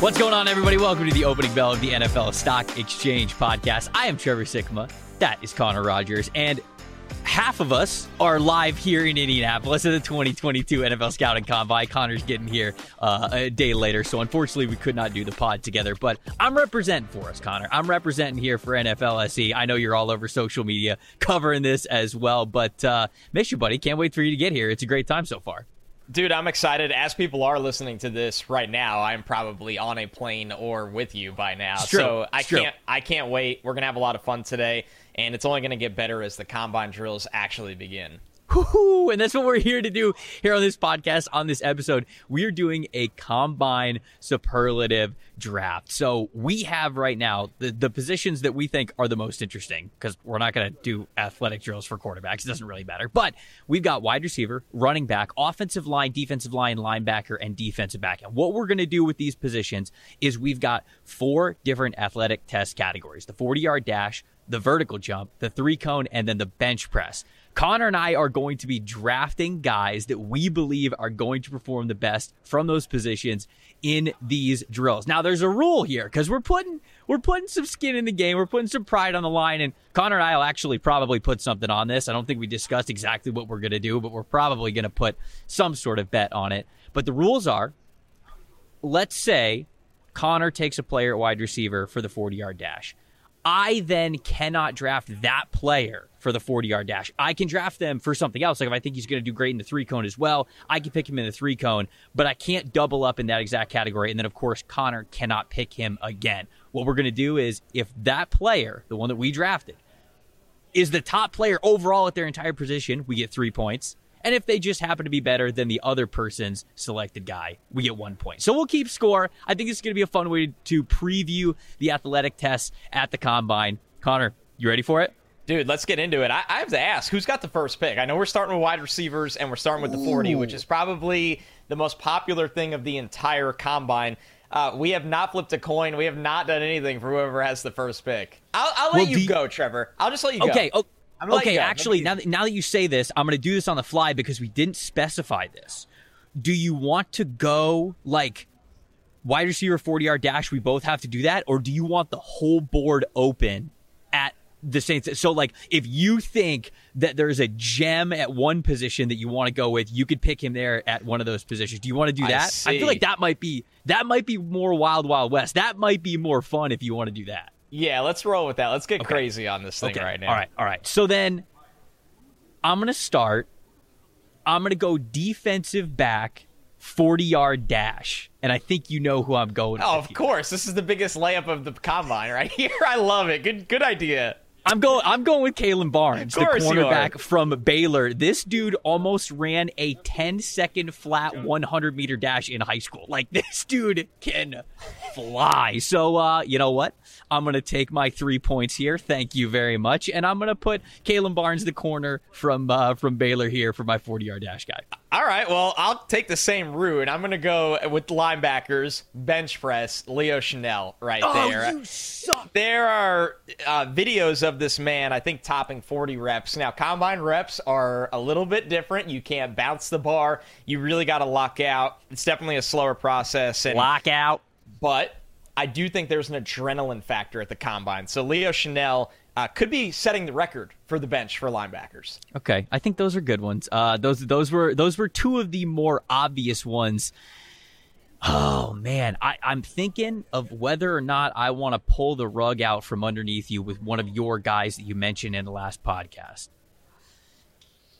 What's going on, everybody? Welcome to the opening bell of the NFL Stock Exchange podcast. I am Trevor Sikkema. That is Connor Rogers. And half of us are live here in Indianapolis at the 2022 NFL Scouting Combine. Connor's getting here uh, a day later, so unfortunately we could not do the pod together. But I'm representing for us, Connor. I'm representing here for NFLSE. I know you're all over social media covering this as well, but uh, miss you, buddy. Can't wait for you to get here. It's a great time so far. Dude, I'm excited. As people are listening to this right now, I'm probably on a plane or with you by now. So I can't I can't wait. We're gonna have a lot of fun today, and it's only gonna get better as the combine drills actually begin. Woo-hoo! And that's what we're here to do here on this podcast, on this episode. We're doing a combine superlative draft. So we have right now the, the positions that we think are the most interesting because we're not going to do athletic drills for quarterbacks. It doesn't really matter. But we've got wide receiver, running back, offensive line, defensive line, linebacker, and defensive back. And what we're going to do with these positions is we've got four different athletic test categories the 40 yard dash, the vertical jump, the three cone, and then the bench press. Connor and I are going to be drafting guys that we believe are going to perform the best from those positions in these drills. Now there's a rule here because we're putting we're putting some skin in the game. We're putting some pride on the line and Connor and I will actually probably put something on this. I don't think we discussed exactly what we're going to do, but we're probably going to put some sort of bet on it. But the rules are let's say Connor takes a player at wide receiver for the 40-yard dash. I then cannot draft that player for the 40 yard dash. I can draft them for something else. Like if I think he's going to do great in the three cone as well, I can pick him in the three cone, but I can't double up in that exact category. And then, of course, Connor cannot pick him again. What we're going to do is if that player, the one that we drafted, is the top player overall at their entire position, we get three points. And if they just happen to be better than the other person's selected guy, we get one point. So we'll keep score. I think it's going to be a fun way to preview the athletic tests at the combine. Connor, you ready for it? Dude, let's get into it. I, I, have to ask, who's got the first pick? I know we're starting with wide receivers and we're starting with the 40, Ooh. which is probably the most popular thing of the entire combine. Uh, we have not flipped a coin. We have not done anything for whoever has the first pick. I'll, I'll let well, you go, Trevor. I'll just let you okay, go. Okay. Okay, actually, now that, now that you say this, I'm going to do this on the fly because we didn't specify this. Do you want to go like wide receiver 40 yard dash? We both have to do that, or do you want the whole board open at the Saints? So, like, if you think that there's a gem at one position that you want to go with, you could pick him there at one of those positions. Do you want to do that? I, I feel like that might be that might be more wild, wild west. That might be more fun if you want to do that. Yeah, let's roll with that. Let's get okay. crazy on this thing okay. right now. All right, all right. So then I'm going to start. I'm going to go defensive back, 40 yard dash. And I think you know who I'm going Oh, of here. course. This is the biggest layup of the combine right here. I love it. Good good idea. I'm going. I'm going with Kalon Barnes, the cornerback from Baylor. This dude almost ran a 10 second flat 100 meter dash in high school. Like this dude can fly. So uh, you know what? I'm going to take my three points here. Thank you very much, and I'm going to put Kalon Barnes, the corner from uh, from Baylor, here for my 40 yard dash guy. All right, well, I'll take the same route. I'm going to go with linebackers, bench press, Leo Chenal right oh, there. You suck. There are uh, videos of this man, I think, topping 40 reps. Now, combine reps are a little bit different. You can't bounce the bar. You really got to lock out. It's definitely a slower process. And, lock out. But I do think there's an adrenaline factor at the combine. So Leo Chenal uh, could be setting the record for the bench for linebackers. Okay, I think those are good ones. Uh, those those were those were two of the more obvious ones. Oh man, I, I'm thinking of whether or not I want to pull the rug out from underneath you with one of your guys that you mentioned in the last podcast.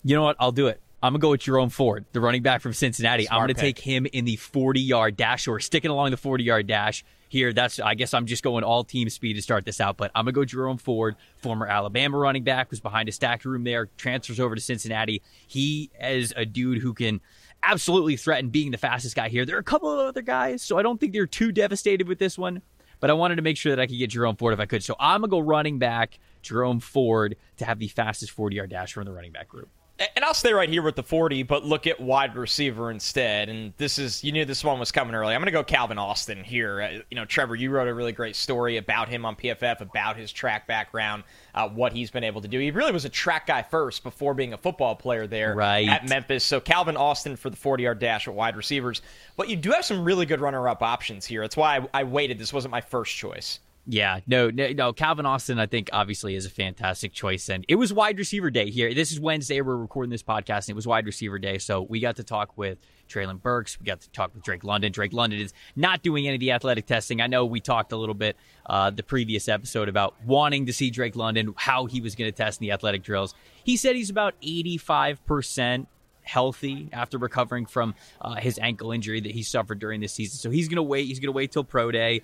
You know what? I'll do it. I'm gonna go with Jerome Ford, the running back from Cincinnati. Smart I'm gonna pick. take him in the 40 yard dash or sticking along the 40 yard dash here. That's I guess I'm just going all team speed to start this out, but I'm gonna go Jerome Ford, former Alabama running back, was behind a stacked room there, transfers over to Cincinnati. He is a dude who can absolutely threaten being the fastest guy here. There are a couple of other guys, so I don't think they're too devastated with this one. But I wanted to make sure that I could get Jerome Ford if I could. So I'm gonna go running back Jerome Ford to have the fastest 40 yard dash from the running back group. And I'll stay right here with the 40, but look at wide receiver instead. And this is, you knew this one was coming early. I'm going to go Calvin Austin here. Uh, you know, Trevor, you wrote a really great story about him on PFF, about his track background, uh, what he's been able to do. He really was a track guy first before being a football player there right. at Memphis. So Calvin Austin for the 40 yard dash at wide receivers. But you do have some really good runner up options here. That's why I, I waited. This wasn't my first choice. Yeah, no, no, no, Calvin Austin, I think obviously is a fantastic choice, and it was wide receiver day here. This is Wednesday. We're recording this podcast, and it was wide receiver day, so we got to talk with Treylon Burks. We got to talk with Drake London. Drake London is not doing any of the athletic testing. I know we talked a little bit uh, the previous episode about wanting to see Drake London, how he was going to test in the athletic drills. He said he's about eighty-five percent healthy after recovering from uh, his ankle injury that he suffered during this season. So he's going to wait. He's going to wait till pro day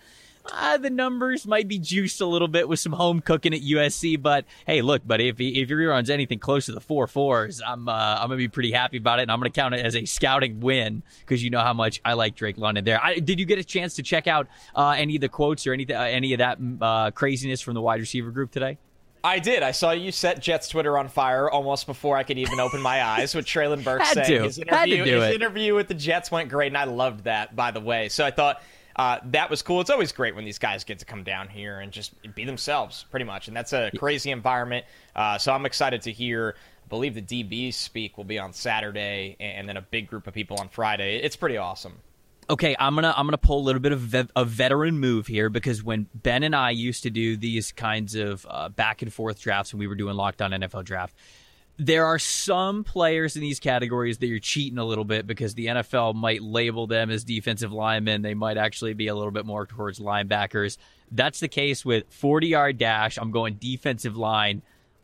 uh, the numbers might be juiced a little bit with some home cooking at USC. But hey, look, buddy, if if your runs anything close to the four fours, I'm uh, I'm gonna be pretty happy about it, and I'm gonna count it as a scouting win because you know how much I like Drake London. There, I, did you get a chance to check out uh, any of the quotes or any uh, any of that uh, craziness from the wide receiver group today? I did. I saw you set Jets Twitter on fire almost before I could even open my eyes with Treylon Burks saying to. his interview, his interview with the Jets went great, and I loved that, by the way. So I thought uh, that was cool. It's always great when these guys get to come down here and just be themselves, pretty much. And that's a crazy environment. Uh, so I'm excited to hear. I believe the DBs speak will be on Saturday, and then a big group of people on Friday. It's pretty awesome. Okay, I'm gonna I'm gonna pull a little bit of a veteran move here because when Ben and I used to do these kinds of uh, back and forth drafts when we were doing lockdown NFL draft, there are some players in these categories that you're cheating a little bit because the NFL might label them as defensive linemen. They might actually be a little bit more towards linebackers. That's the case with 40 yard dash. I'm going defensive line.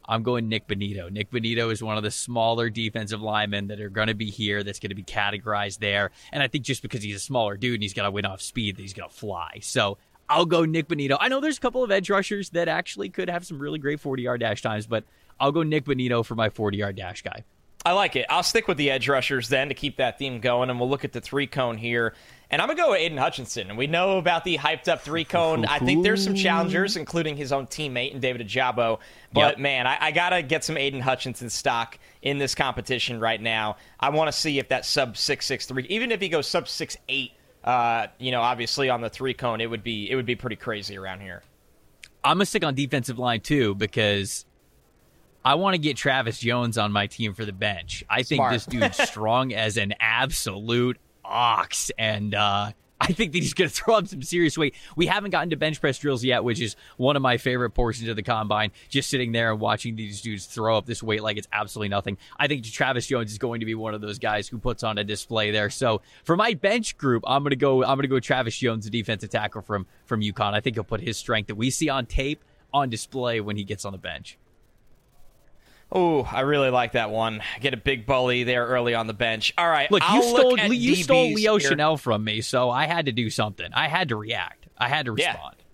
I'm going Nick Bonitto. Nick Bonitto is one of the smaller defensive linemen that are going to be here, that's going to be categorized there. And I think just because he's a smaller dude and he's got to win off speed, he's going to fly. So I'll go Nick Bonitto. I know there's a couple of edge rushers that actually could have some really great 40 yard dash times, but I'll go Nick Bonitto for my 40 yard dash guy. I like it. I'll stick with the edge rushers then to keep that theme going, and we'll look at the three cone here. And I'm going to go with Aidan Hutchinson. And we know about the hyped up three cone. I think there's some challengers, including his own teammate and David Ojabo. But yep. man, I, I got to get some Aidan Hutchinson stock in this competition right now. I want to see if that sub 663, even if he goes sub 68, uh, you know, obviously on the three cone, it would be it would be pretty crazy around here. I'm gonna stick on defensive line too because I want to get Travis Jones on my team for the bench. I think Smart. this dude's strong as an absolute ox, and uh, I think that he's going to throw up some serious weight. We haven't gotten to bench press drills yet, which is one of my favorite portions of the combine. Just sitting there and watching these dudes throw up this weight like it's absolutely nothing. I think Travis Jones is going to be one of those guys who puts on a display there. So for my bench group, I'm going to go. I'm going to go Travis Jones, the defensive tackle from from UConn. I think he'll put his strength that we see on tape on display when he gets on the bench. Oh, I really like that one. Get a big bully there early on the bench. All right, look, I'll you stole look you DBs stole Leo here. Chenal from me, so I had to do something. I had to react. I had to respond. Yeah.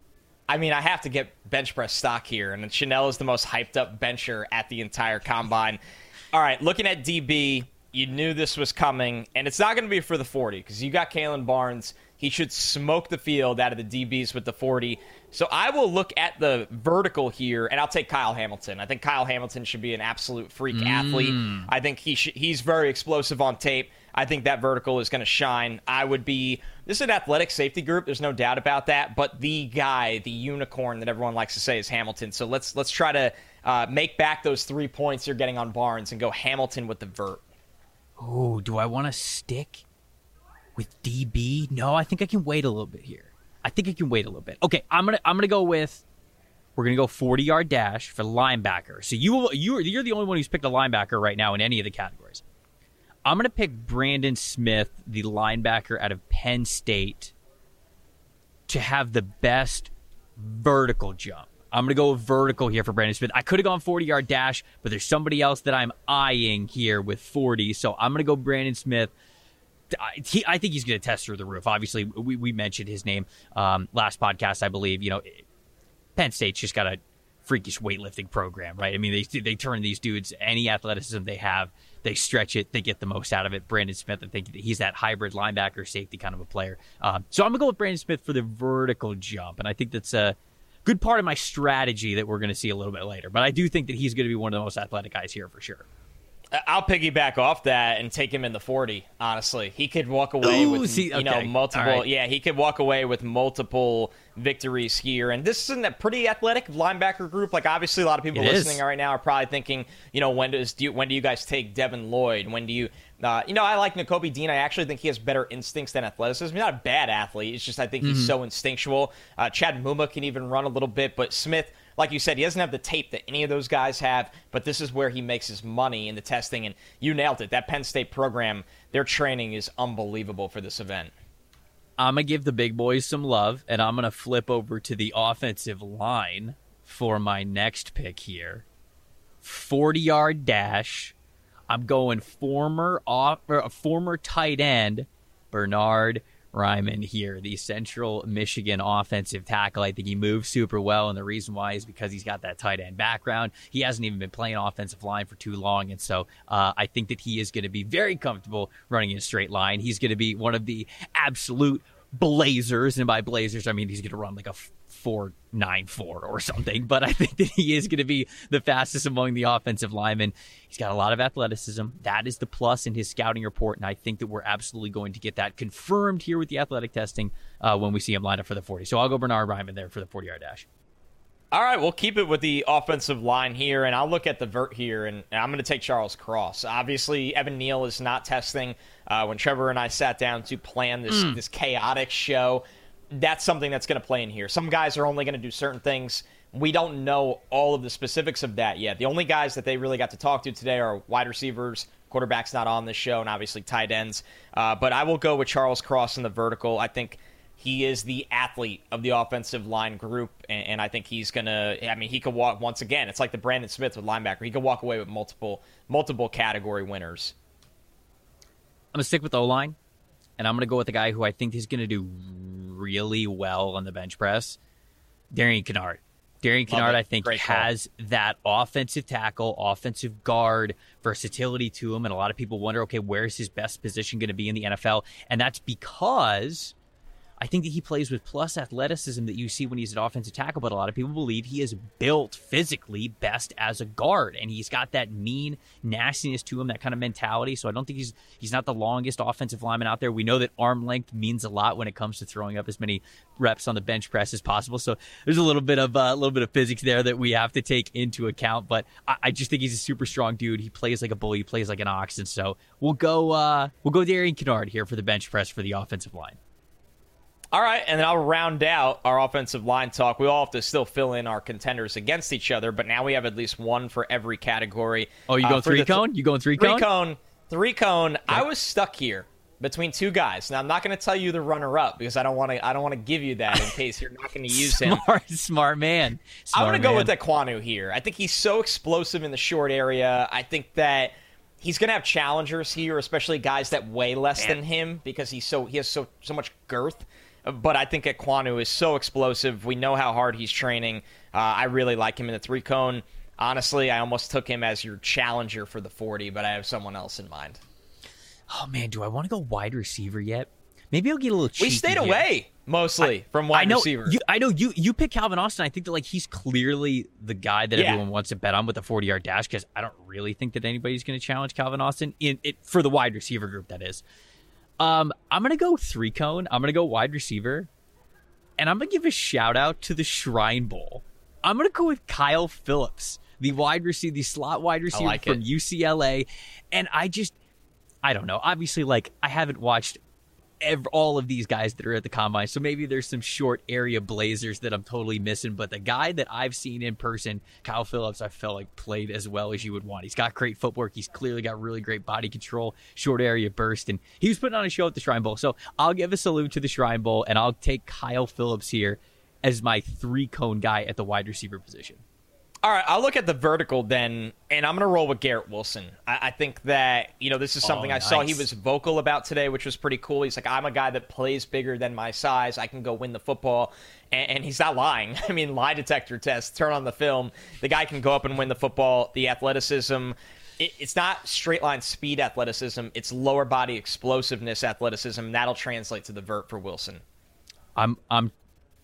I mean, I have to get bench press stock here, and Chenal is the most hyped up bencher at the entire combine. All right, looking at DB, you knew this was coming, and it's not going to be for the 40 because you got Kalon Barnes. He should smoke the field out of the DBs with the 40. So I will look at the vertical here, and I'll take Kyle Hamilton. I think Kyle Hamilton should be an absolute freak mm. athlete. I think he sh- he's very explosive on tape. I think that vertical is going to shine. I would be this is an athletic safety group. There's no doubt about that. But the guy, the unicorn that everyone likes to say is Hamilton. So let's let's try to uh, make back those three points you're getting on Barnes and go Hamilton with the vert. Oh, do I want to stick with DB? No, I think I can wait a little bit here. I think I can wait a little bit. Okay, I'm gonna I'm gonna go with we're gonna go 40 yard dash for linebacker. So you you you're the only one who's picked a linebacker right now in any of the categories. I'm gonna pick Brandon Smith, the linebacker out of Penn State, to have the best vertical jump. I'm to go vertical here for Brandon Smith. I could have gone 40 yard dash, but there's somebody else that I'm eyeing here with 40. So I'm to go Brandon Smith he, I think he's going to test through the roof. Obviously, we, we mentioned his name um, last podcast, I believe. You know, Penn State's just got a freakish weightlifting program, right? I mean, they they turn these dudes any athleticism they have, they stretch it, they get the most out of it. Brandon Smith, I think he's that hybrid linebacker safety kind of a player. Um, so I'm gonna go with Brandon Smith for the vertical jump, and I think that's a good part of my strategy that we're going to see a little bit later. But I do think that he's going to be one of the most athletic guys here for sure. I'll piggyback off that and take him in the 40. Honestly, he could walk away Ooh, with see, you know multiple. Right. Yeah, he could walk away with multiple victories here. And this isn't a pretty athletic linebacker group. Like obviously, a lot of people It is. listening right now are probably thinking, you know, when does do you, when do you guys take Devin Lloyd? When do you? Uh, you know, I like N'Kobe Dean. I actually think he has better instincts than athleticism. He's not a bad athlete. It's just I think Mm-hmm. he's so instinctual. Uh, Chad Muma can even run a little bit, but Smith like you said, he doesn't have the tape that any of those guys have, but this is where he makes his money in the testing. And you nailed it. That Penn State program, their training is unbelievable for this event. I'm gonna give the big boys some love, and I'm gonna flip over to the offensive line for my next pick here. 40 yard dash. I'm going former off or uh, former tight end Bernard Raimann here, the Central Michigan offensive tackle. I think he moves super well, and the reason why is because he's got that tight end background. He hasn't even been playing offensive line for too long, and so uh, I think that he is going to be very comfortable running in a straight line. He's going to be one of the absolute blazers, and by blazers I mean he's going to run like a four nine four or something. But I think that he is going to be the fastest among the offensive linemen. He's got a lot of athleticism. That is the plus in his scouting report, and I think that we're absolutely going to get that confirmed here with the athletic testing uh, when we see him line up for the forty. So I'll go Bernard Raimann there for the forty yard dash. All right, we'll keep it with the offensive line here, and I'll look at the vert here, and I'm going to take Charles Cross. Obviously, Evan Neal is not testing. Uh, when Trevor and I sat down to plan this this chaotic show, that's something that's going to play in here. Some guys are only going to do certain things. We don't know all of the specifics of that yet. The only guys that they really got to talk to today are wide receivers, quarterbacks not on this show, and obviously tight ends. Uh, but I will go with Charles Cross in the vertical. I think he is the athlete of the offensive line group, and, and I think he's gonna. I mean, he could walk once again. It's like the Brandon Smith with linebacker. He could walk away with multiple multiple category winners. I'm gonna stick with O line, and I'm gonna go with the guy who I think is gonna do really well on the bench press, Darian Kinnard. Darian Kinnard. I think, Great call. has that offensive tackle, offensive guard versatility to him, and a lot of people wonder, okay, where's his best position going to be in the NFL? And that's because I think that he plays with plus athleticism that you see when he's an offensive tackle, but a lot of people believe he is built physically best as a guard, and he's got that mean nastiness to him, that kind of mentality. So I don't think he's he's not the longest offensive lineman out there. We know that arm length means a lot when it comes to throwing up as many reps on the bench press as possible. So there's a little bit of uh, a little bit of physics there that we have to take into account. But I, I just think he's a super strong dude. He plays like a bull. He plays like an ox, and so we'll go uh, we'll go Darian Kinnard here for the bench press for the offensive line. All right, and then I'll round out our offensive line talk. We all have to still fill in our contenders against each other, but now we have at least one for every category. Oh, you Uh, going for three the th- cone? You going three cone? Three cone? cone. Three cone. I was stuck here between two guys. Now I'm not going to tell you the runner up because I don't want to. I don't want to give you that in case you're not going to use him. Smart, smart man. I'm going to go man. with Ekwonu here. I think he's so explosive in the short area. I think that he's going to have challengers here, especially guys that weigh less than him because he's so he has so so much girth. But I think Ekwonu is so explosive. We know how hard he's training. Uh, I really like him in the three cone. Honestly, I almost took him as your challenger for the 40, but I have someone else in mind. Oh man, do I want to go wide receiver yet? Maybe I'll get a little. We cheeky stayed here. away mostly from wide I know, receiver. You, I know you. You pick Calvin Austin. I think that like he's clearly the guy that Yeah. everyone wants to bet on with the forty yard dash because I don't really think that anybody's going to challenge Calvin Austin in it for the wide receiver group. That is. Um, I'm gonna go three cone. I'm gonna go wide receiver, and I'm gonna give a shout out to the Shrine Bowl. I'm gonna go with Kyle Phillips, the wide receiver, the slot wide receiver like from it. UCLA, and I just, I don't know. Obviously, like I haven't watched ev- all of these guys that are at the combine. So maybe there's some short area blazers that I'm totally missing. But the guy that I've seen in person, Kyle Phillips, I felt like played as well as you would want. He's got great footwork. He's clearly got really great body control, short area burst, and he was putting on a show at the Shrine Bowl. So I'll give a salute to the Shrine Bowl, and I'll take Kyle Phillips here as my three cone guy at the wide receiver position. All right, I'll look at the vertical then, and I'm going to roll with Garrett Wilson. I, I think that, you know, this is something Oh, I saw he was vocal about today, which was pretty cool. He's like, I'm a guy that plays bigger than my size. I can go win the football. And, and he's not lying. I mean, lie detector test, turn on the film. The guy can go up and win the football. The athleticism, it, it's not straight line speed athleticism, it's lower body explosiveness athleticism. That'll translate to the vert for Wilson. I'm I'm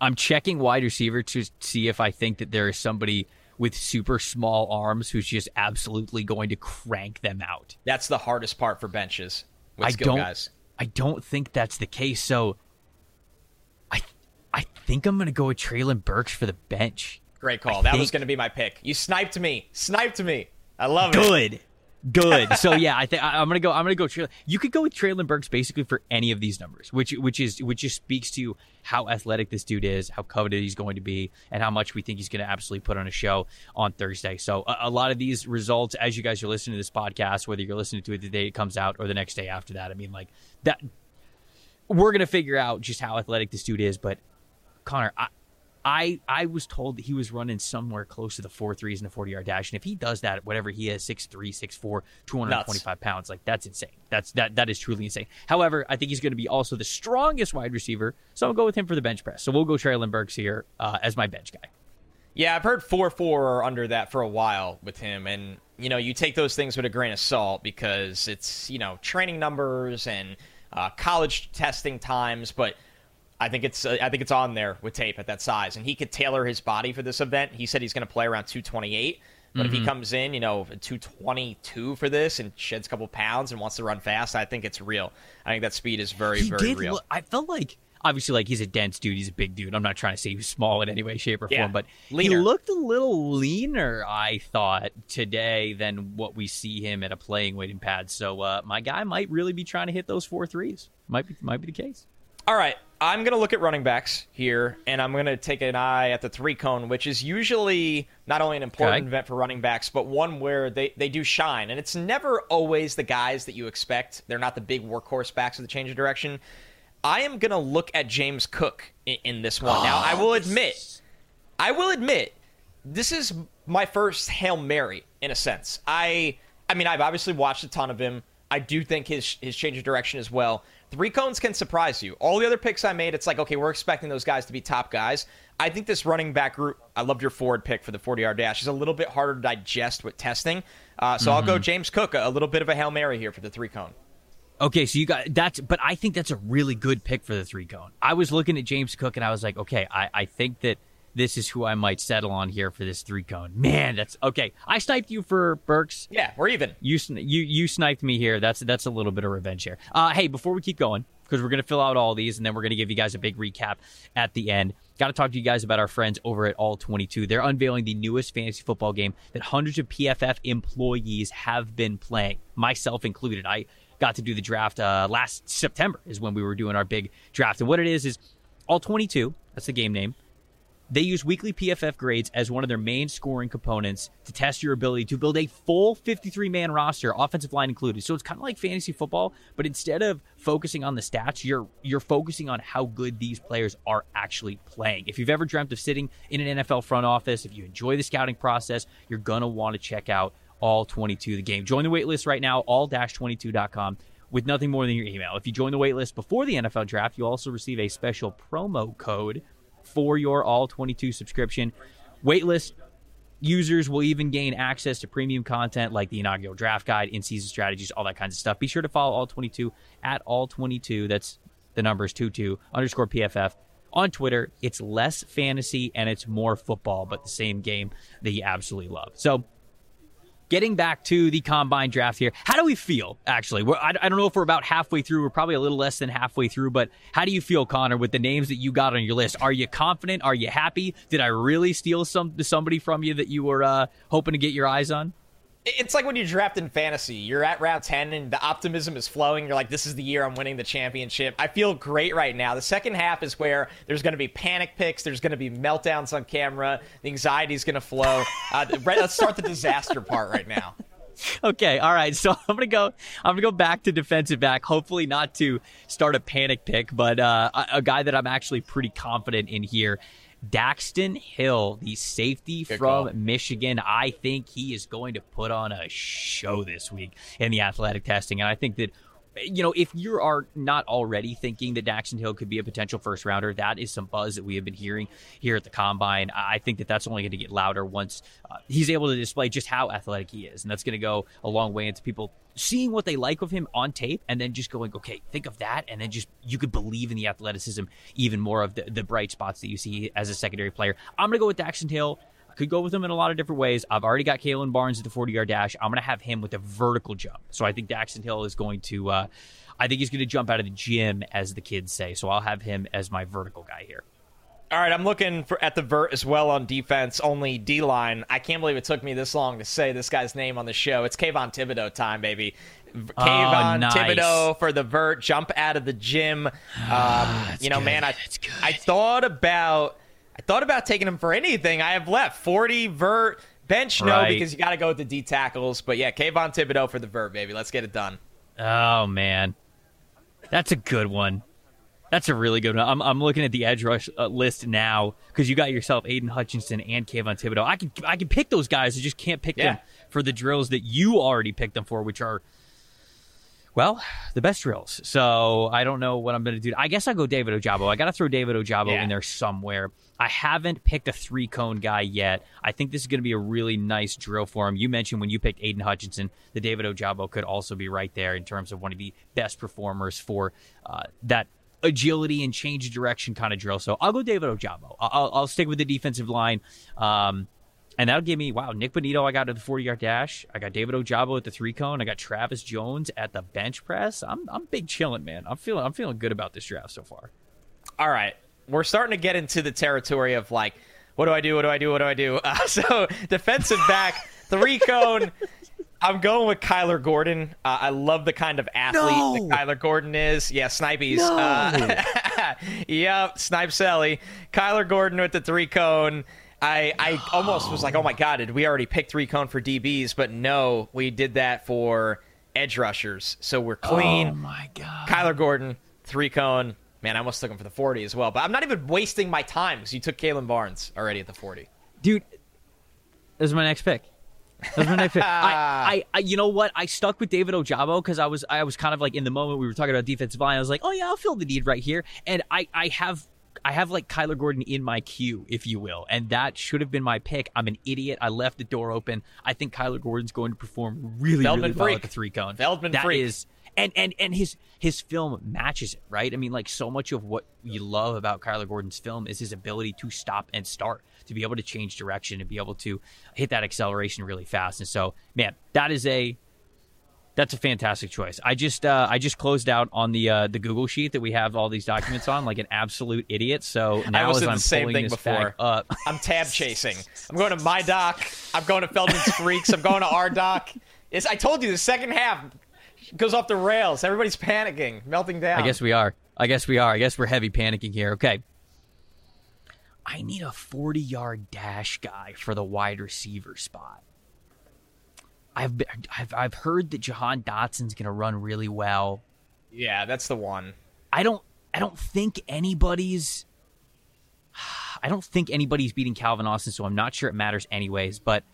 I'm checking wide receiver to see if I think that there is somebody with super small arms who's just absolutely going to crank them out. That's the hardest part for benches with I skill don't guys. I don't think that's the case. So I I think I'm going to go with Treylon Burks for the bench. Great call. I that think- was going to be my pick. You sniped me. Sniped me. I love it. Good. Good. So yeah, I think I'm gonna go. I'm gonna go. Treylon. You could go with Treylon Burks basically for any of these numbers, which which is which just speaks to how athletic this dude is, how coveted he's going to be, and how much we think he's going to absolutely put on a show on Thursday. So a, a lot of these results, as you guys are listening to this podcast, whether you're listening to it the day it comes out or the next day after that, I mean, like that, we're gonna figure out just how athletic this dude is. But Connor, I, I I was told that he was running somewhere close to the four threes and the forty yard dash, and if he does that, whatever he is, six three, six four, two hundred twenty five pounds, like that's insane. That's that that is truly insane. However, I think he's going to be also the strongest wide receiver, so I'll go with him for the bench press. So we'll go Treylon Burks here uh, as my bench guy. Yeah, I've heard four four or under that for a while with him, and you know you take those things with a grain of salt because it's you know training numbers and uh, college testing times, but I think it's uh, I think it's on there with tape at that size, and he could tailor his body for this event. He said he's going to play around two twenty eight. But if Mm-hmm. he comes in, you know, 222 for this and sheds a couple pounds and wants to run fast, I think it's real. I think that speed is very, he very real. Look, I felt like obviously like he's a dense dude. He's a big dude. I'm not trying to say he's small in any way, shape, or Yeah, form, but he looked a little leaner. I thought today than what we see him at a playing weight in pads. So uh, my guy might really be trying to hit those four threes. Might be might be the case. All right, I'm going to look at running backs here, and I'm going to take an eye at the three cone, which is usually not only an important Okay. event for running backs, but one where they, they do shine. And it's never always the guys that you expect. They're not the big workhorse backs of the change of direction. I am going to look at James Cook in, in this one. now, I will oh. admit, I will admit, this is my first Hail Mary in a sense. I I mean, I've obviously watched a ton of him. I do think his his change of direction as well. Three cones can surprise you. All the other picks I made, it's like, okay, we're expecting those guys to be top guys. I think this running back group, I loved your forward pick for the 40 yard dash, is a little bit harder to digest with testing. Uh, so I'll go James Cook, a, a little bit of a Hail Mary here for the three cone. Okay, so you got that's, but I think that's a really good pick for the three cone. I was looking at James Cook and I was like, okay, I, I think that this is who I might settle on here for this three cone. Man, that's okay. I sniped you for Burks. Yeah, we're even. You you you sniped me here. That's that's a little bit of revenge here. Uh, hey, before we keep going, because we're gonna fill out all these and then we're gonna give you guys a big recap at the end. Got to talk to you guys about our friends over at All 22. They're unveiling the newest fantasy football game that hundreds of PFF employees have been playing, myself included. I got to do the draft uh, last September is when we were doing our big draft. And what it is is All 22. That's the game name. They use weekly PFF grades as one of their main scoring components to test your ability to build a full 53 man roster, offensive line included. So it's kind of like fantasy football, but instead of focusing on the stats, you're you're focusing on how good these players are actually playing. If you've ever dreamt of sitting in an NFL front office, if you enjoy the scouting process, you're gonna want to check out all 22 the game. Join the waitlist right now, all-22.com with nothing more than your email. If you join the waitlist before the NFL draft, you also receive a special promo code for your all 22 subscription. Waitlist users will even gain access to premium content like the inaugural draft guide, in season strategies, all that kinds of stuff. Be sure to follow all 22 at all 22. That's the numbers 22 underscore PFF. On Twitter, it's less fantasy and it's more football, but the same game that you absolutely love. So, getting back to the combine draft here, how do we feel actually? We're, I, I don't know if we're about halfway through. We're probably a little less than halfway through, but how do you feel, Connor, with the names that you got on your list? Are you confident? Are you happy? Did I really steal some somebody from you that you were uh, hoping to get your eyes on? It's like when you draft in fantasy. You're at round 10 and the optimism is flowing. You're like, this is the year I'm winning the championship. I feel great right now. The second half is where there's going to be panic picks. There's going to be meltdowns on camera. The anxiety is going to flow. Uh, let's start the disaster part right now. Okay, all right. So I'm gonna go. I'm gonna go back to defensive back. Hopefully not to start a panic pick, but uh, a, a guy that I'm actually pretty confident in here. Daxton Hill, the safety Good from call. Michigan. I think he is going to put on a show this week in the athletic testing, and I think that. You know, if you are not already thinking that Daxton Hill could be a potential first rounder, that is some buzz that we have been hearing here at the combine. I think that that's only going to get louder once uh, he's able to display just how athletic he is, and that's going to go a long way into people seeing what they like of him on tape, and then just going, okay, think of that, and then just you could believe in the athleticism even more of the, the bright spots that you see as a secondary player. I'm going to go with Daxton Hill. Could go with him in a lot of different ways. I've already got Kalon Barnes at the 40 yard dash. I'm going to have him with a vertical jump. So I think Daxton Hill is going to, uh, I think he's going to jump out of the gym, as the kids say. So I'll have him as my vertical guy here. All right, I'm looking for at the vert as well on defense, only D line. I can't believe it took me this long to say this guy's name on the show. It's Kayvon Thibodeaux time, baby. Kayvon oh, nice. Thibodeaux for the vert, jump out of the gym. Um, you know, good. man, I I thought about I thought about taking him for anything I have left. 40 vert bench, no, Right. because you got to go with the D tackles. But yeah, Kayvon Thibodeaux for the vert, baby. Let's get it done. Oh man, that's a good one. That's a really good one. I'm, I'm looking at the edge rush uh, list now because you got yourself Aidan Hutchinson and Kayvon Thibodeaux. I can I can pick those guys. I just can't pick them for the drills that you already picked them for, which are well the best drills. So I don't know what I'm going to do. I guess I'll go David Ojabo. I got to throw David Ojabo Yeah. in there somewhere. I haven't picked a three cone guy yet. I think this is going to be a really nice drill for him. You mentioned when you picked Aidan Hutchinson, the David Ojabo could also be right there in terms of one of the best performers for uh, that agility and change direction kind of drill. So I'll go David Ojabo. I'll, I'll, I'll stick with the defensive line. Um, and that'll give me wow, Nick Bonitto I got at the 40 yard dash. I got David Ojabo at the three cone. I got Travis Jones at the bench press. I'm I'm big chilling, man. I'm feeling I'm feeling good about this draft so far. all right, we're starting to get into the territory of like, what do I do? What do I do? What do I do? Uh, so defensive back, three cone. I'm going with Kyler Gordon. Uh, I love the kind of athlete No. that Kyler Gordon is. Yeah, Snipes. No. Uh, yep, Snipe Sally. Kyler Gordon with the three cone. I, I almost was like, oh my god, did we already pick three cone for DBs? But no, we did that for edge rushers. So we're oh clean. Oh my god. Kyler Gordon, three cone. Man, I almost took him for the 40 as well. But I'm not even wasting my time because you took Kalon Barnes already at the 40. dude. This is my next pick. That's my next pick. I, I, I, you know what? I stuck with David Ojabo because I was, I was kind of like in the moment we were talking about defensive line. I was like, oh yeah, I'll fill the need right here, and I, I have. I have like Kyler Gordon in my queue, if you will, and that should have been my pick. I'm an idiot. I left the door open. I think Kyler Gordon's going to perform really, Feldman really well at the three cone. Feldman That freak. is- and and and his his film matches it, right? I mean, like so much of what you love about Kyler Gordon's film is his ability to stop and start, to be able to change direction, and be able to hit that acceleration really fast. And so, man, that is a that's a fantastic choice. I just uh, I just closed out on the uh, the Google sheet that we have all these documents on, like an absolute idiot. So now was as the I'm same pulling thing this before. up, I'm tab chasing. I'm going to my doc. I'm going to Feldman's Freaks. I'm going to our doc. It's, I told you the second half goes off the rails. Everybody's panicking, melting down. I guess we are. I guess we are. I guess we're heavy panicking here. Okay. I need a 40 yard dash guy for the wide receiver spot. I've, been, I've I've heard that Jahan Dotson's going to run really well. Yeah, that's the one. I don't I don't think anybody's I don't think anybody's beating Calvin Austin, so I'm not sure it matters anyways, but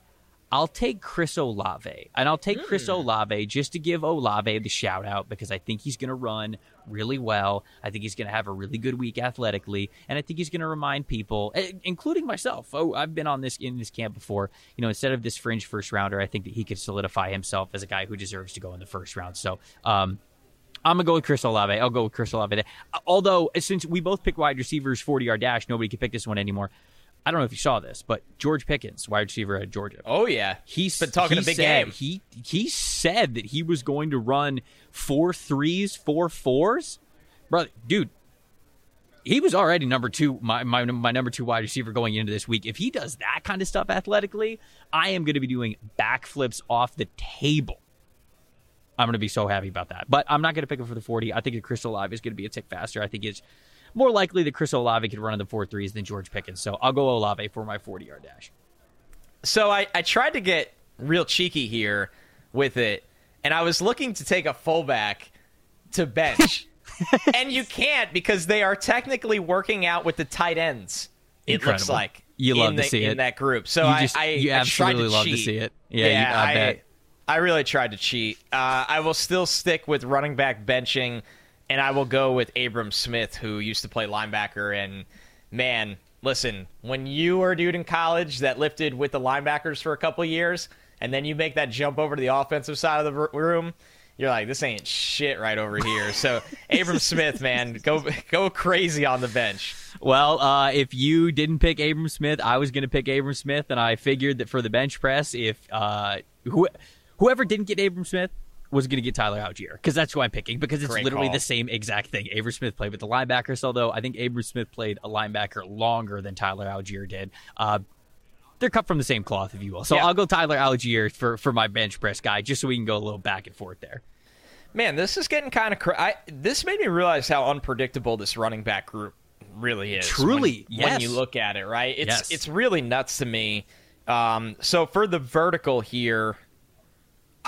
I'll take Chris Olave. And I'll take Chris hmm. Olave just to give Olave the shout out because I think he's going to run really well. I think he's going to have a really good week athletically, and I think he's going to remind people, eh, including myself. Oh, I've been on this in this camp before. You know, instead of this fringe first rounder, I think that he could solidify himself as a guy who deserves to go in the first round. So, um, I'm gonna go with Chris Olave. I'll go with Chris Olave. Although, since we both picked wide receivers 40 yard dash, nobody can pick this one anymore. I don't know if you saw this, but George Pickens, wide receiver at Georgia, Oh yeah, he's been talking he a big said, game. He he said that he was going to run four threes, four fours, brother, dude. He was already number two, my, my my number two wide receiver going into this week. If he does that kind of stuff athletically, I am going to be doing backflips off the table. I'm going to be so happy about that. But I'm not going to pick him for the 40. I think Chris Olave is going to be a tick faster. I think it's more likely that Chris Olave could run in the four threes than George Pickens. So I'll go Olave for my 40 yard dash. So I, I tried to get real cheeky here with it, and I was looking to take a fullback to bench. and you can't because they are technically working out with the tight ends. It looks like You in love to the- see in it. that group. So You I, just- I you I tried absolutely to love to see it. Yeah, you- I bet. I really tried to cheat. Uh, I will still stick with running back benching, and I will go with Abram Smith, who used to play linebacker. And man, listen, when you were a dude in college that lifted with the linebackers for a couple years, and then you make that jump over to the offensive side of the room, you're like, this ain't shit right over here. So Abram Smith, man, go go crazy on the bench. Well, uh, if you didn't pick Abram Smith, I was going to pick Abram Smith, and I figured that for the bench press, if uh, who, whoever didn't get Abram Smith was going to get Tyler Allgeier because that's who I'm picking because it's Great literally call. the same exact thing. Abram Smith played with the linebackers, although I think Abram Smith played a linebacker longer than Tyler Allgeier did. Uh, they're cut from the same cloth, if you will. So Yeah. I'll go Tyler Allgeier for, for my bench press guy, just so we can go a little back and forth there. Man, this is getting kind of. Cra- I, this made me realize how unpredictable this running back group really is. Truly, when, yes. when you look at it, right? It's Yes. it's really nuts to me. Um, so for the vertical here,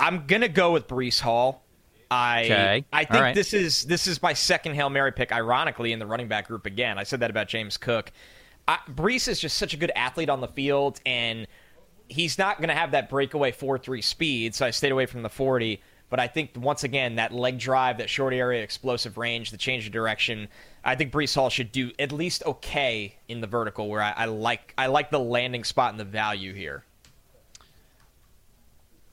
I'm gonna go with Breece Hall. I Okay. I think right. this is this is my second hail mary pick. Ironically, in the running back group again, I said that about James Cook. I, Breece is just such a good athlete on the field, and he's not going to have that breakaway 4-3 speed, so I stayed away from the 40. But I think once again that leg drive, that short area explosive range, the change of direction, I think Breece Hall should do at least okay in the vertical, where I, I like I like the landing spot and the value here.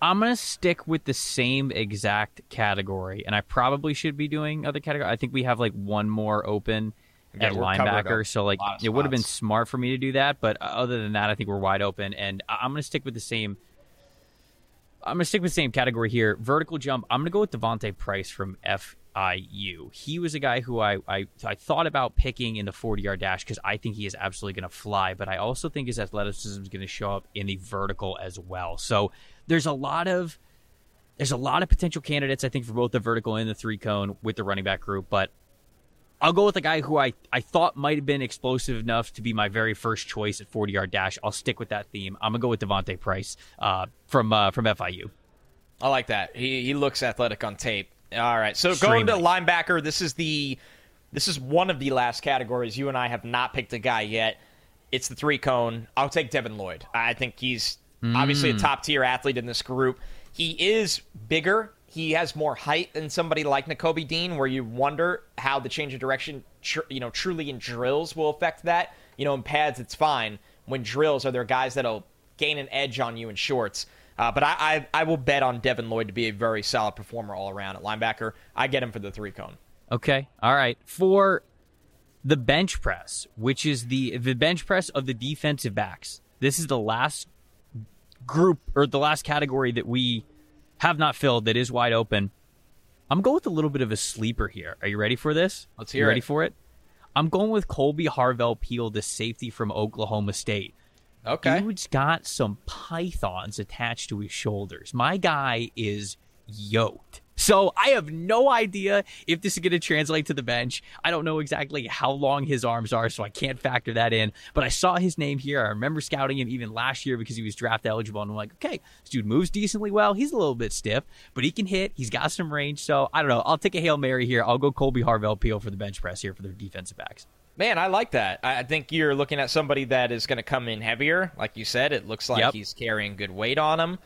I'm gonna stick with the same exact category, and I probably should be doing other category. I think we have like one more open Yeah, at linebacker, so like a lot of it would have been smart for me to do that. But uh, other than that, I think we're wide open, and I'm gonna stick with the same. I'm gonna stick with the same category here. Vertical jump. I'm gonna go with D'Vonte Price from FIU. He was a guy who I I, I thought about picking in the 40 yard dash because I think he is absolutely gonna fly, but I also think his athleticism is gonna show up in the vertical as well. So there's a lot of there's a lot of potential candidates, I think, for both the vertical and the three cone with the running back group. But I'll go with a guy who I, I thought might have been explosive enough to be my very first choice at 40 yard dash. I'll stick with that theme. I'm going to go with D'Vonte Price uh, from uh, from FIU. I like that. He he looks athletic on tape. All right. So going to linebacker, this is the this is one of the last categories. You and I have not picked a guy yet. It's the three cone. I'll take Devin Lloyd. I think he's obviously a hmm. top tier athlete in this group. He is bigger. He has more height than somebody like N'Kobe Dean, where you wonder how the change of direction, tr- you know, truly in drills will affect that. You know, in pads it's fine. When drills, are there guys that'll gain an edge on you in shorts? Uh, but I, I I will bet on Devin Lloyd to be a very solid performer all around at linebacker. I get him for the three cone. Okay. All right. For the bench press, which is the the bench press of the defensive backs. This is the last group or the last category that we have not filled that is wide open. I'm going with a little bit of a sleeper here. Are you ready for this? Let's you hear ready for it? I'm going with Kolby Harvell Peel, the safety from Oklahoma State. Okay. Dude's got some pythons attached to his shoulders. My guy is yoked. So I have no idea if this is going to translate to the bench. I don't know exactly how long his arms are, so I can't factor that in. But I saw his name here. I remember scouting him even last year because he was draft eligible. And I'm like, okay, this dude moves decently well. He's a little bit stiff, but he can hit. He's got some range. So I don't know. I'll take a Hail Mary here. I'll go Kolby Harvell Peel for the bench press here for the defensive backs. Man, I like that. I think you're looking at somebody that is going to come in heavier. Like you said, it looks like Yep. he's carrying good weight on him.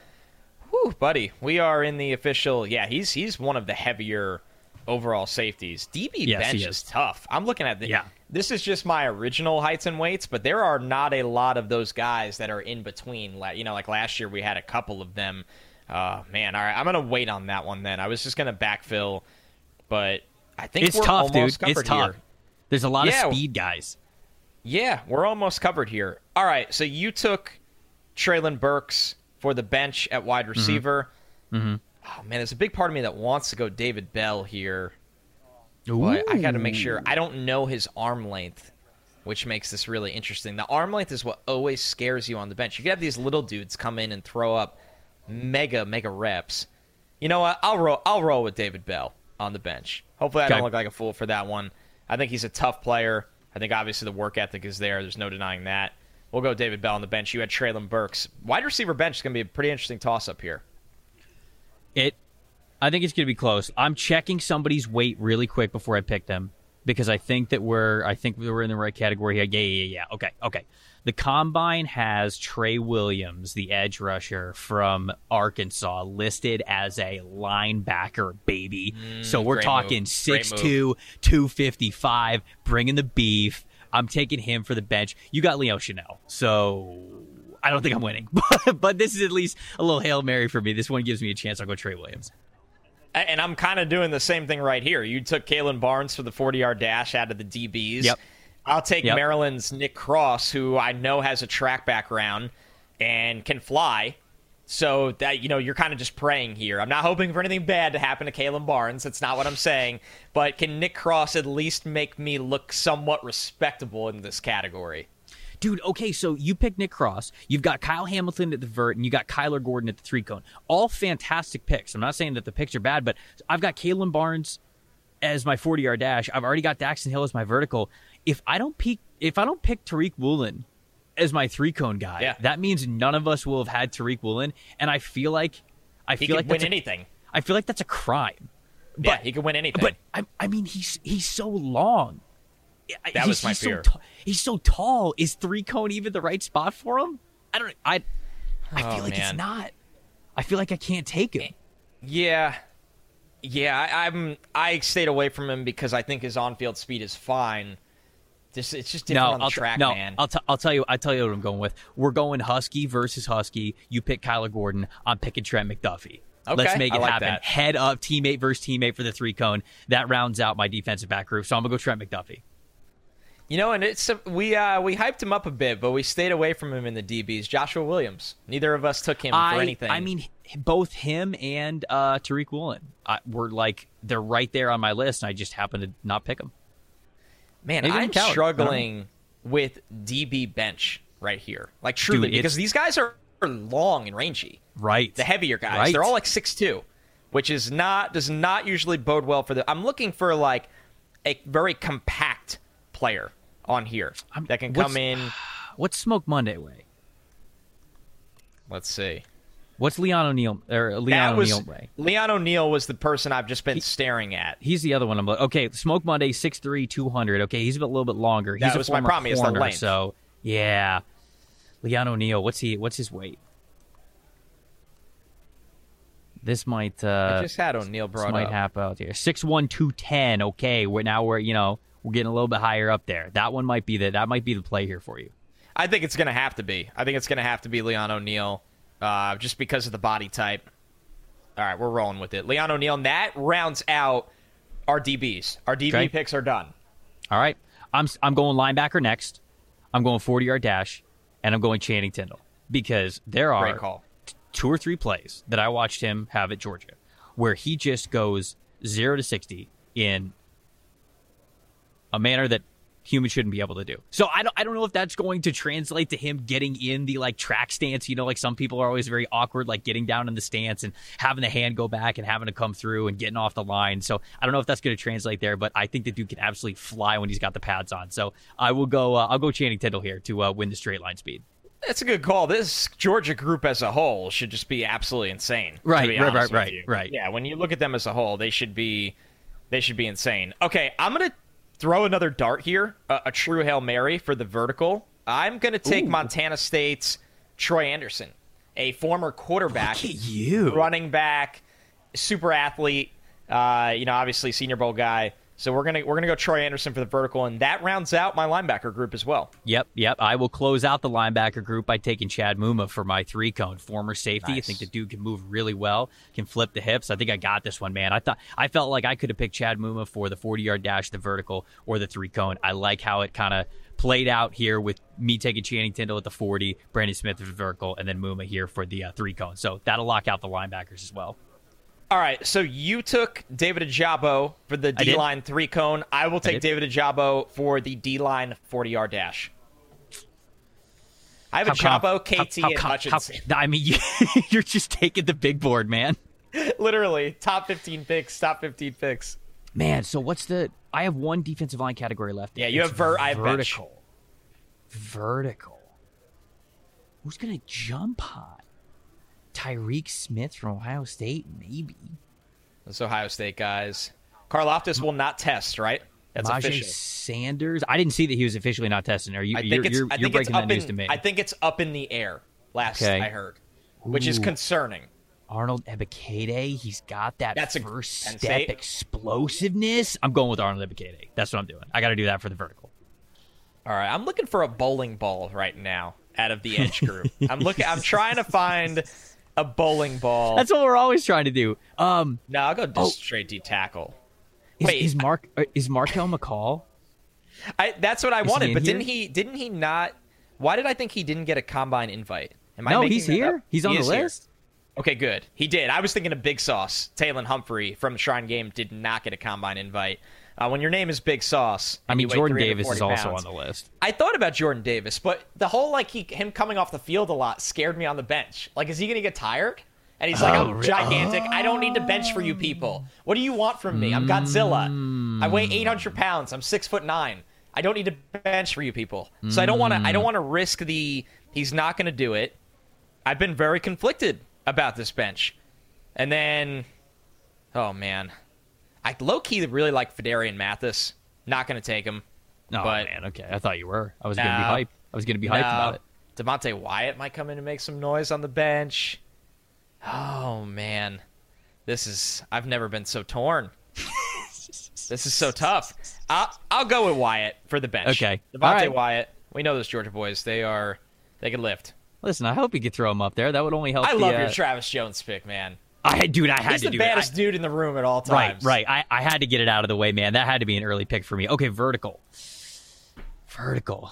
Whew, buddy, we are in the official. Yeah, he's he's one of the heavier overall safeties. DB Yes, bench is is. tough. I'm looking at the. Yeah. This is just my original heights and weights, but there are not a lot of those guys that are in between. Like you know, like last year we had a couple of them. Uh, man, all right, I'm gonna wait on that one then. I was just gonna backfill, but I think It's we're tough, dude. It's tough. here. There's a lot Yeah. of speed guys. Yeah, we're almost covered here. All right, so you took Treylon Burks for the bench at wide receiver. Mm-hmm. Oh man, there's a big part of me that wants to go David Bell here, but I got to make sure. I don't know his arm length, which makes this really interesting. The arm length is what always scares you on the bench. You can have these little dudes come in and throw up mega mega reps. You know what? I'll roll. I'll roll with David Bell on the bench. Hopefully, I Okay. don't look like a fool for that one. I think he's a tough player. I think obviously the work ethic is there. There's no denying that. We'll go David Bell on the bench. You had Treylon Burks. Wide receiver bench is going to be a pretty interesting toss up here. It, I think it's going to be close. I'm checking somebody's weight really quick before I pick them because I think that we're, I think we're in the right category here. Yeah, yeah, yeah. Okay, okay. The combine has Trey Williams, the edge rusher from Arkansas, listed as a linebacker, baby. so we're Mm, talking move. Great 6'2, 255, bringing the beef. I'm taking him for the bench. You got Leo Chenal. So I don't think I'm winning, but, but this is at least a little Hail Mary for me. This one gives me a chance. I'll go Trey Williams. And I'm kind of doing the same thing right here. You took Kalon Barnes for the 40 yard dash out of the DBs. Yep. I'll take Yep. Maryland's Nick Cross, who I know has a track background and can fly. So that you know, you're kind of just praying here. I'm not hoping for anything bad to happen to Kalon Barnes. That's not what I'm saying. But can Nick Cross at least make me look somewhat respectable in this category? Dude, okay, so you pick Nick Cross, you've got Kyle Hamilton at the vert, and you got Kyler Gordon at the three cone. All fantastic picks. I'm not saying that the picks are bad, but I've got Kalon Barnes as my 40 yard dash. I've already got Daxton Hill as my vertical. If I don't pick, if I don't pick Tariq Woolen as my three cone guy, Yeah. that means none of us will have had Tariq Woolen, and I feel like I He feel like win a- anything. I feel like that's a crime. yeah, he could win anything. But I, I mean, he's he's so long. That he's, was my he's fear. So ta- he's so tall. Is three cone even the right spot for him? I don't. I I Oh, feel like man. it's not. I feel like I can't take him. Yeah, yeah. I, I'm. I stayed away from him because I think his on-field speed is fine. Just it's just different No, on the I'll, track, no, man. I'll, t- I'll tell you. I'll tell you what I'm going with. We're going Husky versus Husky. You pick Kyler Gordon. I'm picking Trent McDuffie. Okay, Let's make it like happen. that. Head up, teammate versus teammate for the three cone. That rounds out my defensive back group. So I'm gonna go Trent McDuffie. You know, and it's we uh, we hyped him up a bit, but we stayed away from him in the DBs. Joshua Williams. Neither of us took him I, for anything. I mean, both him and uh, Tariq Woolen I, were like they're right there on my list, and I just happen to not pick them. Man, I'm struggling with DB bench right here. Like truly, Dude, because these guys are long and rangy. Right, The heavier guys, Right. they're all like six two, which is not does not usually bode well for the. I'm looking for like a very compact player on here I'm- that can come in. What's Smoke Monday way? Let's see. What's Leon O'Neal or Leon was O'Neal way? Leon O'Neal was the person I've just been staring at. He's the other one. I'm like, okay, Smoke Monday, 6'3", 200. Okay, he's a little bit longer. He's That a was my problem, is the length. So yeah, Leon O'Neal. What's he? What's his weight? This might uh, I just had this brought might up. happen out here. Six one two ten. Okay, we're now we're you know we're getting a little bit higher up there. That one might be the that might be the play here for you. I think it's going to have to be. I think it's going to have to be Leon O'Neal, uh, just because of the body type. All right, we're rolling with it. Leon O'Neal, and that rounds out our DBs. Our DB Okay. picks are done. All right, I'm I'm going linebacker next. I'm going 40 yard dash, and I'm going Channing Tindall because there are call. two or three plays that I watched him have at Georgia where he just goes zero to 60 in a manner that humans shouldn't be able to do. So I don't, I don't know if that's going to translate to him getting in the like track stance. You know, like some people are always very awkward, like getting down in the stance and having the hand go back and having to come through and getting off the line. So I don't know if that's going to translate there, but I think the dude can absolutely fly when he's got the pads on. So I will go, uh, I'll go Channing Tindall here to uh, win the straight line speed. That's a good call. This Georgia group as a whole should just be absolutely insane. Right, right, right, right, you. right. Yeah, when you look at them as a whole, they should be they should be insane. Okay, I'm gonna throw another dart here, a, a true hail mary for the vertical. I'm gonna take Ooh. Montana State's Troy Andersen, a former quarterback, you. running back, super athlete. Uh, you know, obviously senior bowl guy. So we're gonna we're gonna go Troy Andersen for the vertical, and that rounds out my linebacker group as well. Yep, yep. I will close out the linebacker group by taking Chad Muma for my three cone. Former safety. I think the dude can move really well, can flip the hips. I think I got this one, man. I thought I felt like I could have picked Chad Muma for the 40 yard dash, the vertical, or the three cone. I like how it kind of played out here with me taking Channing Tindall at the 40, Brandon Smith at the vertical, and then Muma here for the uh, three cone. So that'll lock out the linebackers as well. All right, so you took David Ojabo for the. D line three cone. I will take did. David Ojabo for the D line 40 yard dash. I have How Ojabo, com- KT, how- and how- Hutchinson. how- I mean, you, you're just taking the big board, man. Literally, top 15 picks, top 15 picks. Man, so what's the? I have one defensive line category left. Yeah, you It's have ver- I have bench. vertical. Vertical. Who's gonna jump high? Tyreke Smith from Ohio State, maybe. Those Ohio State guys. Karlaftis will not test, right? That's Myjai official. Sanders. I didn't see that he was officially not testing. Are you? I you're think it's, you're, you're breaking up that news in, to me. I think it's up in the air. Last Okay. I heard, which is concerning. Arnold Ebiketie. He's got that That's first Penn step explosiveness. I'm going with Arnold Ebiketie. That's what I'm doing. I got to do that for the vertical. All right, I'm looking for a bowling ball right now out of the edge group. I'm looking. I'm trying to find a bowling ball. That's what we're always trying to do. Um, no, I'll go just Oh. straight D tackle. is, Wait. is Mark uh, is Markel McCall? I, that's what I Is wanted, but didn't he? Didn't he not? Why did I think he didn't get a combine invite? Am I No, he's here. up? He's on He the is here. list. Okay, good. He did. I was thinking of Big Sauce. Taylon Humphrey from the Shrine Game did not get a combine invite. Uh, when your name is Big Sauce, I mean, Jordan Davis is 340 also pounds- on the list. I thought about Jordan Davis, but the whole like he him coming off the field a lot scared me on the bench. Like, is he gonna get tired? And he's like, Oh, I'm gigantic. I don't need to bench for you people. What do you want from me? I'm Godzilla. I Mm. weigh 800 pounds. I'm six foot nine. I don't need to bench for you people. So I don't want to. I don't Mm. want to risk the. He's not going to do it. I've been very conflicted about this bench, and then, oh man, I low key really like Phidarian Mathis. Not going to take him. Oh but man, okay. I thought you were. I was gonna be No. hype. I was gonna be hyped about it. Devonte Wyatt might come in and make some noise on the bench. Oh man, this is I've never been so torn. this is so tough. I'll, I'll go with Wyatt for the bench. Okay. Devonte right. Wyatt. We know those Georgia boys. They are they can lift. Listen, I hope you could throw him up there. That would only help. I the, love uh, your Travis Jones pick, man. I dude, I had He's to the do baddest it. dude in the room at all times. right, right. I, I had to get it out of the way, man. That had to be an early pick for me. Okay, vertical. Vertical.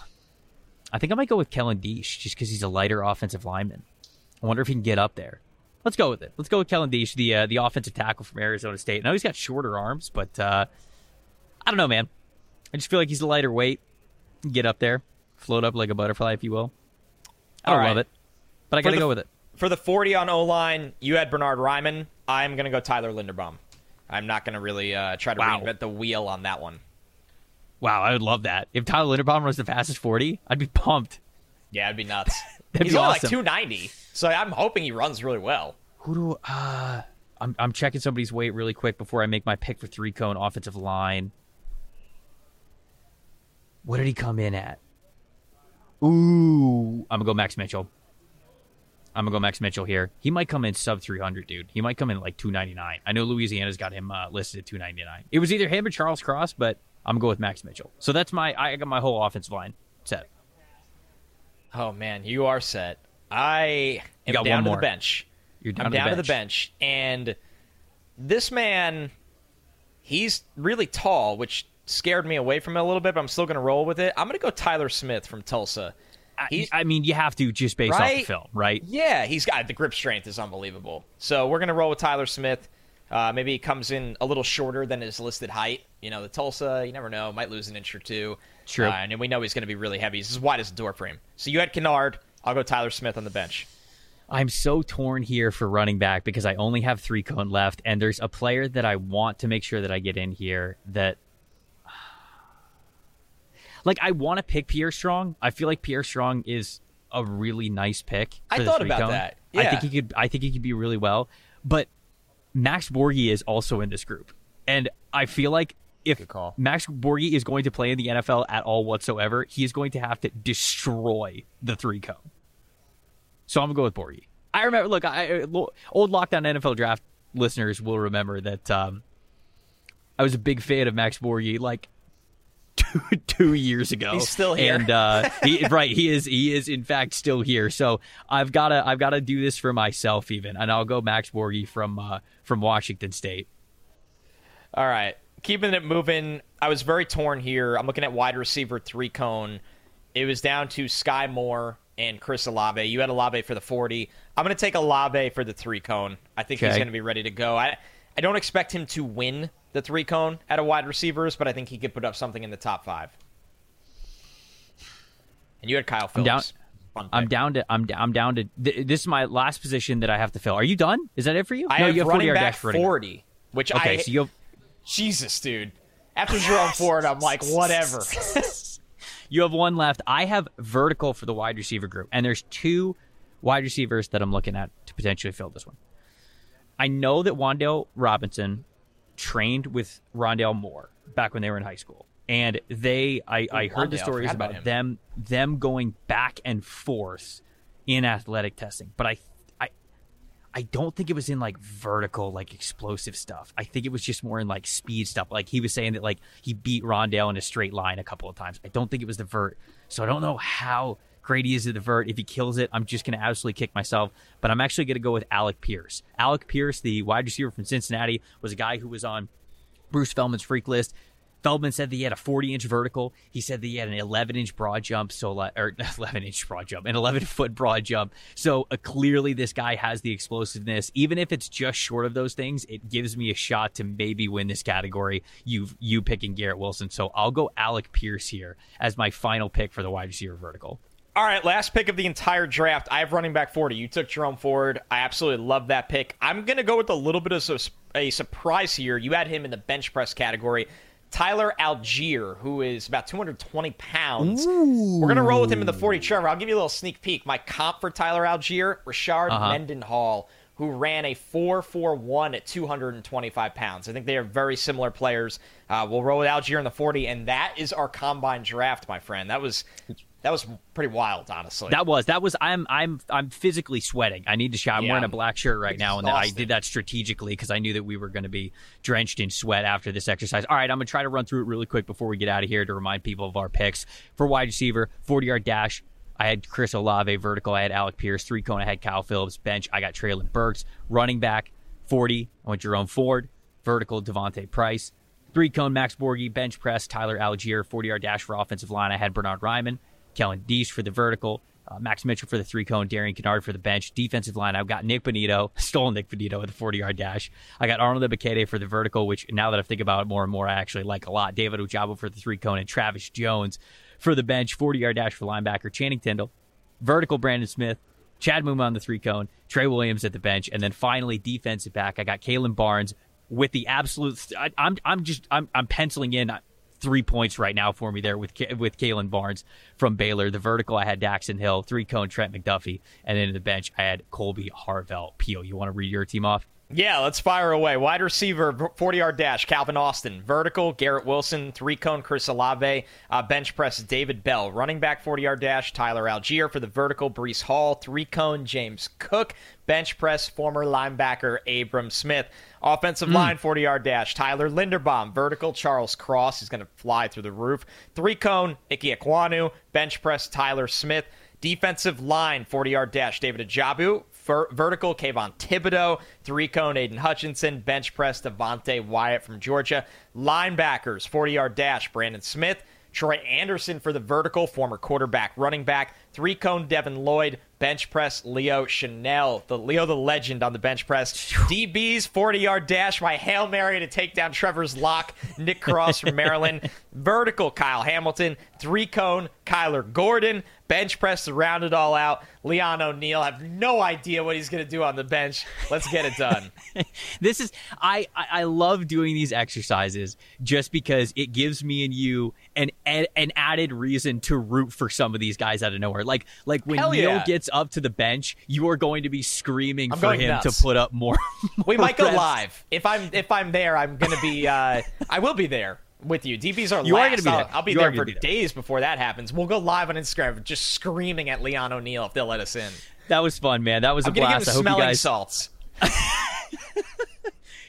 I think I might go with Kellen Diesch just because he's a lighter offensive lineman. I wonder if he can get up there. Let's go with it. Let's go with Kellen Diesch, the uh, the offensive tackle from Arizona State. I know he's got shorter arms, but uh, I don't know, man. I just feel like he's a lighter weight. Get up there, float up like a butterfly, if you will. I don't All love it, but I gotta go with it. For the 40 on O line, you had Bernard Raimann. I'm going to go Tyler Linderbaum. I'm not going to really uh, try to Wow. reinvent the wheel on that one. Wow, I would love that. If Tyler Linderbaum runs the fastest forty, I'd be pumped. Yeah, it'd be nuts. That'd He's be only awesome. like 290, so I'm hoping he runs really well. Who do uh I'm I'm checking somebody's weight really quick before I make my pick for three cone offensive line. What did he come in at? Ooh, I'm gonna go Max Mitchell. I'm gonna go Max Mitchell here. He might come in sub 300, dude. He might come in like 299. I know Louisiana's got him uh, listed at 299. It was either him or Charles Cross, but I'm gonna go with Max Mitchell. So that's my I got my whole offensive line set. Oh man, you are set. I am down to more. the bench. You're down, I'm to, down the to the bench, and this man, he's really tall, which scared me away from it a little bit. But I'm still going to roll with it. I'm going to go Tyler Smith from Tulsa. I, I mean, you have to just based off the film, right? Yeah, he's got the grip strength is unbelievable. So we're gonna roll with Tyler Smith. Uh, maybe he comes in a little shorter than his listed height. You know, the Tulsa, you never know, might lose an inch or two. True. Uh, and we know he's going to be really heavy. He's as wide as a door frame. So you had Kinnard. I'll go Tyler Smith on the bench. I'm so torn here for running back because I only have three cone left, and there's a player that I want to make sure that I get in here that. Like I want to pick Pierre Strong. I feel like Pierre Strong is a really nice pick. I thought about cone. that. I think he could. I think he could be really well. But Max Borghi is also in this group, and I feel like if call. Max Borghi is going to play in the NFL at all whatsoever, he is going to have to destroy the three cone. So I'm gonna go with Borghi. I remember. Look, I, I- old lockdown NFL draft listeners will remember that um, I was a big fan of Max Borghi like two two years ago. He's still here. and uh, he right. He is. He is in fact still here. So I've got to. I've got to do this for myself even, and I'll go Max Borghi from uh, from Washington State. All right. Keeping it moving. I was very torn here. I'm looking at wide receiver three cone. It was down to Skyy Moore and Chris Olave. You had Olave for the 40. I'm going to take Olave for the three cone. I think he's going to be ready to go. I, I don't expect him to win the three cone at a wide receivers, but I think he could put up something in the top five. And you had Kyle Phillips. down- I'm down to. I'm. I'm down to. Th- this is my last position that I have to fill. Are you done? Is that it for you? I no, have you have running 40 back running back. 40, which Okay, I so you have Jesus, dude. After Jerome Ford, I'm like, whatever. You have one left. I have vertical for the wide receiver group, and there's two wide receivers that I'm looking at to potentially fill this one. I know that Wan'Dale Robinson trained with Rondale Moore back when they were in high school, and they I, I heard the stories about about them them going back and forth in athletic testing, but I I I don't think it was in like vertical, like explosive stuff. I think it was just more in like speed stuff. Like he was saying that like he beat Rondale in a straight line a couple of times. I don't think it was the vert. So I don't know how he is the vert. If he kills it, I'm just going to absolutely kick myself. But I'm actually going to go with Alec Pierce. Alec Pierce, the wide receiver from Cincinnati, was a guy who was on Bruce Feldman's freak list. Feldman said that he had a 40 inch vertical. He said that he had an 11 inch broad jump, so or 11 inch broad jump, an 11 foot broad jump. So uh, clearly, this guy has the explosiveness. Even if it's just short of those things, it gives me a shot to maybe win this category. You you picking Garrett Wilson, so I'll go Alec Pierce here as my final pick for the wide receiver vertical. All right, last pick of the entire draft. I have running back 40. You took Jerome Ford. I absolutely love that pick. I'm going to go with a little bit of a surprise here. You had him in the bench press category. Tyler Allgeier, who is about 220 pounds. Ooh. We're going to roll with him in the 40. Trevor, I'll give you a little sneak peek. My comp for Tyler Allgeier, Rashard uh-huh. Mendenhall, who ran a 4.41 at 225 pounds. I think they are very similar players. Uh, we'll roll with Allgeier in the 40, and that is our combine draft, my friend. That was that was pretty wild, honestly. That was that was. I'm I'm I'm physically sweating. I need to shower. I'm yeah. wearing a black shirt right now, and I did that strategically because I knew that we were going to be drenched in sweat after this exercise. All right, I'm gonna try to run through it really quick before we get out of here to remind people of our picks for wide receiver, 40 yard dash. I had Chris Olave vertical. I had Alec Pierce three cone. I had Kyle Phillips bench. I got Treylon Burks running back 40. I went Jerome Ford vertical. D'Vonte Price three cone. Max Borghi bench press. Tyler Allgeier 40 yard dash for offensive line. I had Bernard Raimann. Kellen Diesch for the vertical, uh, Max Mitchell for the three cone, Darian Kinnard for the bench. Defensive line, I've got Nick Bonitto, stole Nick Bonitto with a 40 yard dash. I got Arnold Ebiketie for the vertical, which now that I think about it more and more, I actually like a lot. David Ojabo for the three cone, and Travis Jones for the bench. 40 yard dash for linebacker, Channing Tindall. Vertical, Brandon Smith. Chad Muma on the three cone, Trey Williams at the bench, and then finally defensive back. I got Kalon Barnes with the absolute. I, am I'm, I'm just I'm I'm penciling in three points right now for me there with with Kalon Barnes from Baylor. The vertical I had Daxton Hill, three cone Trent McDuffie, and then in the bench I had Kolby Harvell. Pio, you want to read your team off? Yeah, let's fire away. Wide receiver, 40 yard dash, Calvin Austin. Vertical, Garrett Wilson. Three cone, Chris Olave. Uh, bench press, David Bell. Running back, 40 yard dash, Tyler Allgeier. For the vertical, Breece Hall. Three cone, James Cook. Bench press, former linebacker, Abram Smith. Offensive mm. line, 40 yard dash, Tyler Linderbaum. Vertical, Charles Cross. He's going to fly through the roof. Three cone, Ike Ekwonu. Bench press, Tyler Smith. Defensive line, 40 yard dash, David Ojabo. Ver- vertical, Kayvon Thibodeaux, Three cone, Aidan Hutchinson. Bench press, Devonte Wyatt from Georgia. Linebackers, 40 yard dash, Brandon Smith. Troy Andersen for the vertical, former quarterback, running back. Three cone, Devin Lloyd. Bench press, Leo Chenal, The Leo the legend on the bench press. DB's 40 yard dash my Hail Mary to take down Trevor's lock. Nick Cross from Maryland. Vertical, Kyle Hamilton. Three cone, Kyler Gordon bench press to round it all out. Leon O'Neal, I have no idea what he's going to do on the bench. Let's get it done. this is I, I love doing these exercises just because it gives me and you an an added reason to root for some of these guys out of nowhere. Like like when Hell Neal yeah. gets up to the bench, you are going to be screaming I'm for him nuts. to put up more. more we might reps. go live if I'm if I'm there. I'm going to be. Uh, I will be there with you. DBs are you last. are to be. I'll, I'll be you there for be there. days before that happens. We'll go live on Instagram, just screaming at Leon O'Neal if they'll let us in. That was fun, man. That was I'm a blast. I hope you guys salts.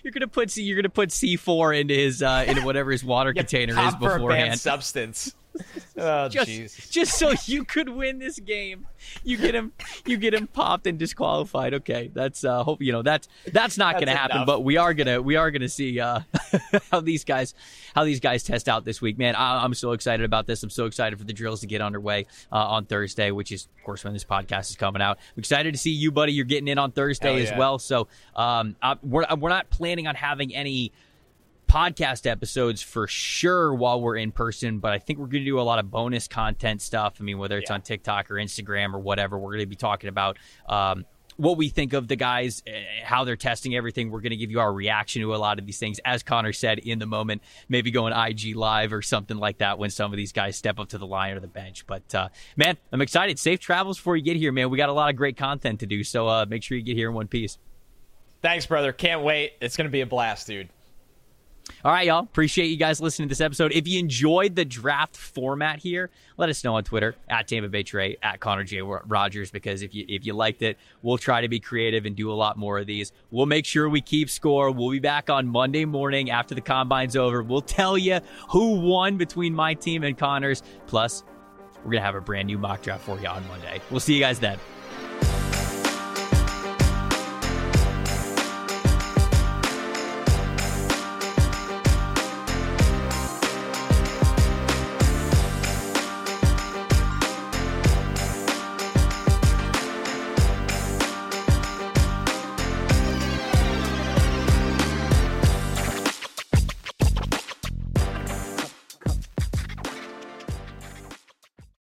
you're gonna put you're gonna put C four into his uh, into whatever his water container is beforehand. substance. oh, just, just so you could win this game, you get him, you get him popped and disqualified. Okay, that's uh, hope you know that's that's not going to happen. Enough. But we are gonna we are gonna see uh, how these guys how these guys test out this week. Man, I, am so excited about this. I'm so excited for the drills to get underway uh, on Thursday, which is of course when this podcast is coming out. I'm excited to see you, buddy. You're getting in on Thursday yeah. as well. So um, I, we're we're not planning on having any podcast episodes for sure while we're in person, but I think we're going to do a lot of bonus content stuff. I mean, whether it's yeah. on TikTok or Instagram or whatever, we're going to be talking about um, what we think of the guys, eh, how they're testing everything. We're going to give you our reaction to a lot of these things. As Connor said in the moment, maybe going IG live or something like that when some of these guys step up to the line or the bench. But uh, man, I'm excited. Safe travels before you get here, man. We got a lot of great content to do, so uh, make sure you get here in one piece. Thanks, brother. Can't wait. It's going to be a blast, dude. All right, y'all. Appreciate you guys listening to this episode. If you enjoyed the draft format here, let us know on Twitter at Tampa Bay Trey at Connor J Rogers because if you if you liked it, we'll try to be creative and do a lot more of these. We'll make sure we keep score. We'll be back on Monday morning after the combine's over. We'll tell you who won between my team and Connor's. Plus, we're to have a brand new mock draft for you on Monday. We'll see you guys then.